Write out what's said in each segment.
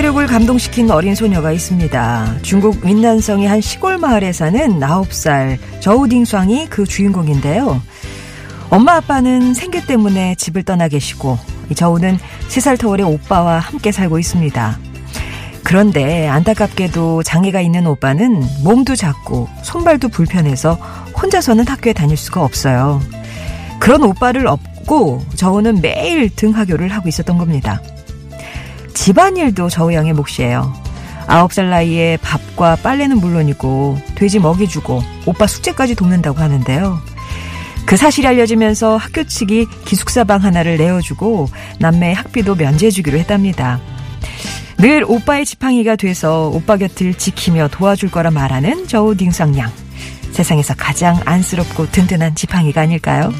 대륙을 감동시킨 어린 소녀가 있습니다. 중국 윈난성의 한 시골 마을에 사는 9살 저우딩솽이 그 주인공인데요. 엄마 아빠는 생계 때문에 집을 떠나 계시고 저우는 3살 터울의 오빠와 함께 살고 있습니다. 그런데 안타깝게도 장애가 있는 오빠는 몸도 작고 손발도 불편해서 혼자서는 학교에 다닐 수가 없어요. 그런 오빠를 업고 저우는 매일 등하교를 하고 있었던 겁니다. 집안일도 저우 양의 몫이에요. 아홉 살 나이에 밥과 빨래는 물론이고 돼지 먹이 주고 오빠 숙제까지 돕는다고 하는데요. 그 사실이 알려지면서 학교 측이 기숙사방 하나를 내어주고 남매의 학비도 면제해주기로 했답니다. 늘 오빠의 지팡이가 돼서 오빠 곁을 지키며 도와줄 거라 말하는 저우 딩상양. 세상에서 가장 안쓰럽고 든든한 지팡이가 아닐까요?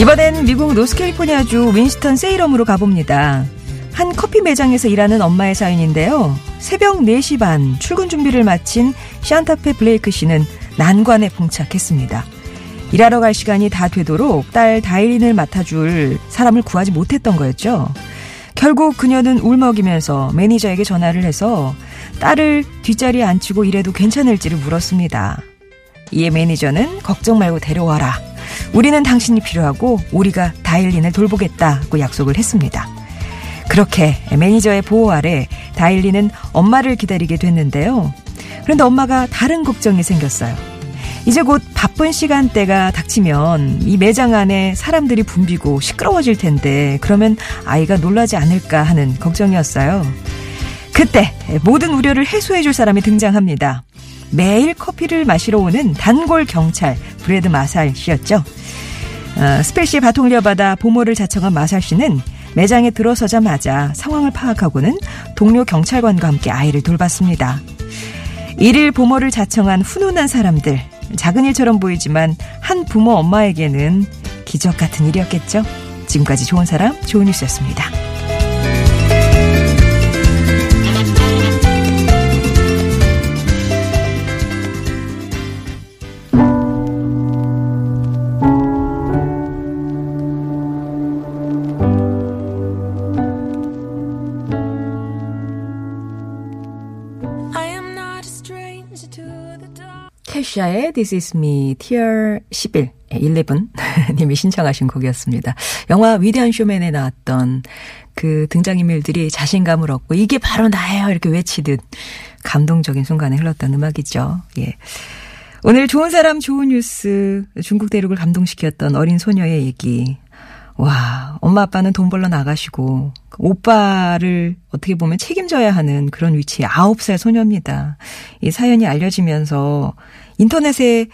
이번엔 미국 노스캘리포니아주 윈스턴 세이럼으로 가봅니다. 한 커피 매장에서 일하는 엄마의 사연인데요. 새벽 4시 반 출근 준비를 마친 샨타페 블레이크 씨는 난관에 봉착했습니다. 일하러 갈 시간이 다 되도록 딸 다일린을 맡아줄 사람을 구하지 못했던 거였죠. 결국 그녀는 울먹이면서 매니저에게 전화를 해서 딸을 뒷자리에 앉히고 일해도 괜찮을지를 물었습니다. 이에 매니저는 걱정 말고 데려와라. 우리는 당신이 필요하고 우리가 다일린을 돌보겠다고 약속을 했습니다. 그렇게 매니저의 보호 아래 다일린은 엄마를 기다리게 됐는데요. 그런데 엄마가 다른 걱정이 생겼어요. 이제 곧 바쁜 시간대가 닥치면 이 매장 안에 사람들이 붐비고 시끄러워질 텐데 그러면 아이가 놀라지 않을까 하는 걱정이었어요. 그때 모든 우려를 해소해줄 사람이 등장합니다. 매일 커피를 마시러 오는 단골 경찰 브레드 마살 씨였죠. 어, 스펠시의 바통을 이어받아 보모를 자청한 마살 씨는 매장에 들어서자마자 상황을 파악하고는 동료 경찰관과 함께 아이를 돌봤습니다. 일일 보모를 자청한 훈훈한 사람들 작은 일처럼 보이지만 한 부모 엄마에게는 기적 같은 일이었겠죠. 지금까지 좋은 사람 좋은 뉴스였습니다. 캐시아의 This Is Me, Tier 11, 11 님이 신청하신 곡이었습니다. 영화 위대한 쇼맨에 나왔던 그 등장인물들이 자신감을 얻고 이게 바로 나예요 이렇게 외치듯 감동적인 순간에 흘렀던 음악이죠. 예. 오늘 좋은 사람 좋은 뉴스 중국 대륙을 감동시켰던 어린 소녀의 얘기. 와, 엄마 아빠는 돈 벌러 나가시고 오빠를 어떻게 보면 책임져야 하는 그런 위치의 아홉 살 소녀입니다. 이 사연이 알려지면서 인터넷에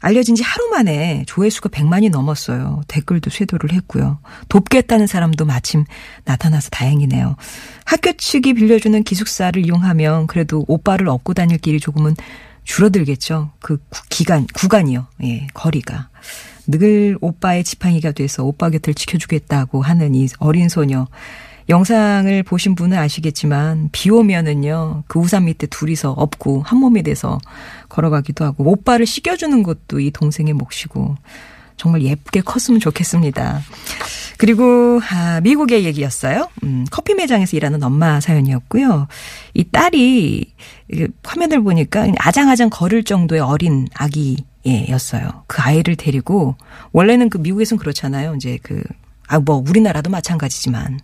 알려진 지 하루 만에 조회수가 100만이 넘었어요. 댓글도 쇄도를 했고요. 돕겠다는 사람도 마침 나타나서 다행이네요. 학교 측이 빌려주는 기숙사를 이용하면 그래도 오빠를 업고 다닐 길이 조금은 줄어들겠죠. 그 기간, 구간이요. 예, 거리가. 늘 오빠의 지팡이가 돼서 오빠 곁을 지켜주겠다고 하는 이 어린 소녀. 영상을 보신 분은 아시겠지만 비 오면은요 그 우산 밑에 둘이서 업고 한 몸이 돼서 걸어가기도 하고 오빠를 씻겨주는 것도 이 동생의 몫이고 정말 예쁘게 컸으면 좋겠습니다. 그리고 아, 미국의 얘기였어요. 음, 커피 매장에서 일하는 엄마 사연이었고요. 이 딸이 화면을 보니까 아장아장 걸을 정도의 어린 아기였어요. 그 아이를 데리고 원래는 그 미국에선 그렇잖아요. 이제 그 아, 뭐, 우리나라도 마찬가지지만,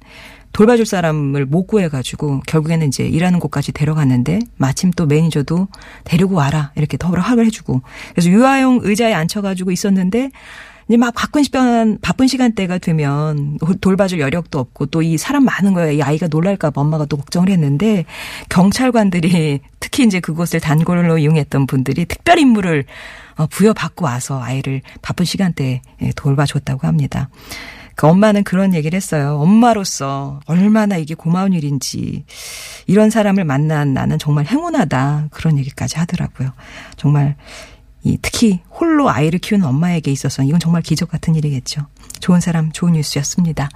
돌봐줄 사람을 못 구해가지고 결국에는 이제 일하는 곳까지 데려갔는데 마침 또 매니저도 데리고 와라 이렇게 더 허락을 해주고 그래서 유아용 의자에 앉혀가지고 있었는데 이제 막 바쁜 시간 바쁜 시간대가 되면 돌봐줄 여력도 없고 또 이 사람 많은 거예요. 이 아이가 놀랄까 봐 엄마가 또 걱정을 했는데 경찰관들이 특히 이제 그곳을 단골로 이용했던 분들이 특별 임무를 어, 부여받고 와서 아이를 바쁜 시간대에 돌봐줬다고 합니다. 그 엄마는 그런 얘기를 했어요. 엄마로서 얼마나 이게 고마운 일인지 이런 사람을 만난 나는 정말 행운하다 그런 얘기까지 하더라고요. 정말 이 특히 홀로 아이를 키우는 엄마에게 있어서는 이건 정말 기적 같은 일이겠죠. 좋은 사람, 좋은 뉴스였습니다.